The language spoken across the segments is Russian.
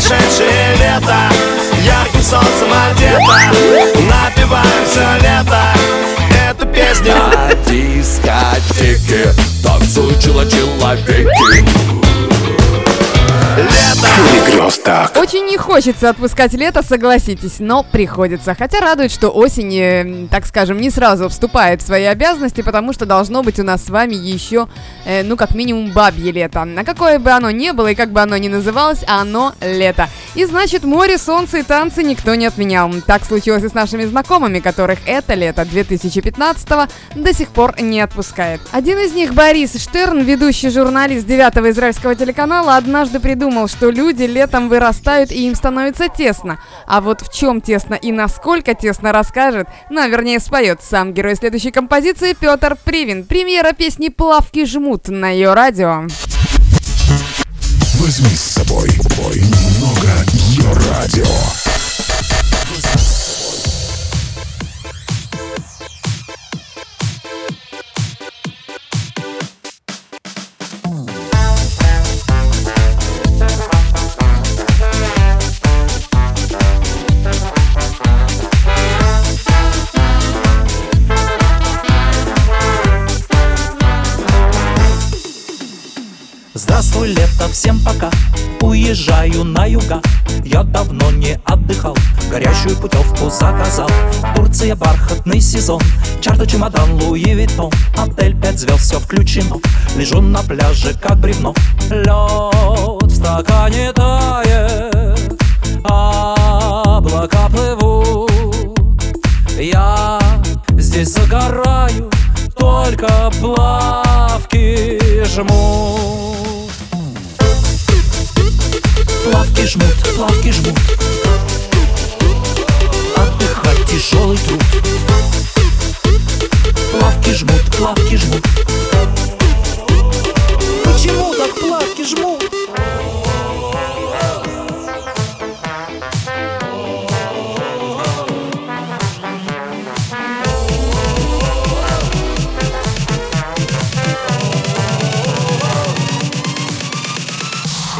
сумасшедшее лето. Ярким солнцем одето Напиваем все лето Эту песню. На дискотеке танцуют человеки Лето Очень не хочется отпускать лето, согласитесь, но приходится. Хотя радует, что осень, э, так скажем, не сразу вступает в свои обязанности, потому что должно быть у нас с вами еще, э, ну, как минимум, бабье лето. А какое бы оно ни было и как бы оно ни называлось, оно лето. И значит, море, солнце и танцы никто не отменял. Так случилось и с нашими знакомыми, которых это лето 2015 до сих пор не отпускает. Один из них, Борис Штерн, ведущий журналист девятого израильского телеканала, однажды придумал, что люди летом вырастают и им становится тесно. А вот в чем тесно и насколько тесно расскажет, ну, а вернее споет сам герой следующей композиции Петр Привин. Премьера песни «Плавки жмут» на ее радио. Возьми с собой бой немного ее радио. Здравствуй, лето, всем пока. Уезжаю на юга Я давно не отдыхал. Горящую путевку заказал. Турция, бархатный сезон. Чартер, чемодан, Louis Vuitton Отель, пять звезд, все включено. Лежу на пляже, как бревно. Лед в стакане тает. Облака Плавки жмут, плавки жмут. Отдыхать тяжелый труд. Плавки жмут, плавки жмут. Почему так плавки жмут?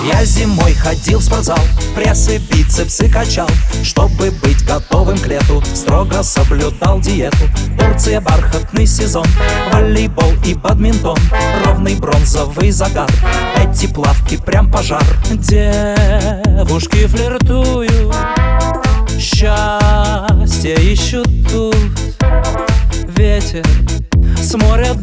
Я зимой ходил в спортзал, прессы, бицепсы качал Чтобы быть готовым к лету, строго соблюдал диету. Турция, бархатный сезон, волейбол и бадминтон Ровный бронзовый загар, эти плавки прям пожар. Девушки флиртуют, счастье ищут тут. Ветер с моря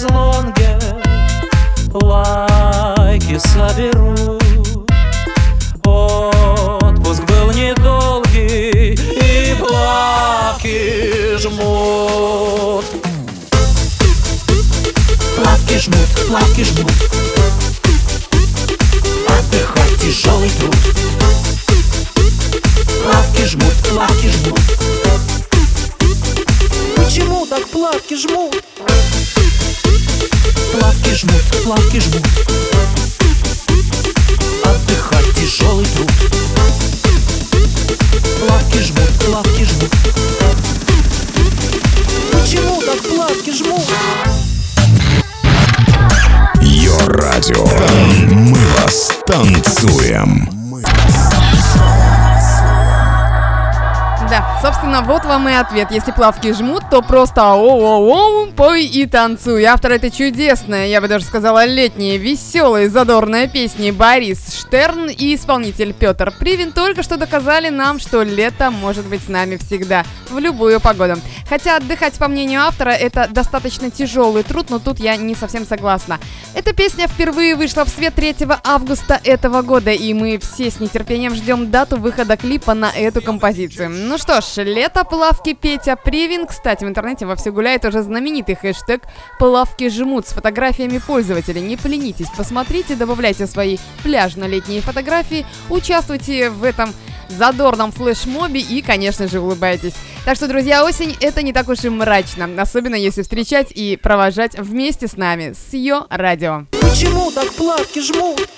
На шезлонге Лайки соберу. Отпуск был недолгий И плавки жмут. Плавки жмут, плавки жмут. Отдыхать тяжелый труд. Плавки жмут, плавки жмут. Почему так плавки жмут? Плавки жмут, плавки жмут Отдыхать тяжелый труд Плавки жмут, плавки жмут Почему так плавки жмут? Ее радио. Мы вас танцуем. Да, собственно, вот вам и ответ. Если плавки жмут, то просто оу-оу-оу, пой и танцуй. Автор этой чудесной, я бы даже сказала, летней, веселой, задорной песни Борис Штерн и исполнитель Петр Привин только что доказали нам, что лето может быть с нами всегда, в любую погоду. Хотя отдыхать, по мнению автора, это достаточно тяжелый труд, но тут я не совсем согласна. Эта песня впервые вышла в свет 3 августа этого года, и мы все с нетерпением ждем дату выхода клипа на эту композицию. Ну что ж, лето, плавки, Петя, Привин. Кстати, в интернете вовсю гуляет уже знаменитый хэштег «Плавки жмут» с фотографиями пользователей. Не поленитесь, посмотрите, добавляйте свои пляжно-летние фотографии, участвуйте в этом задорном флешмобе и, конечно же, улыбайтесь. Так что, друзья, осень это не так уж и мрачно, особенно если встречать и провожать вместе с нами, с ее радио. Почему так плавки жмут?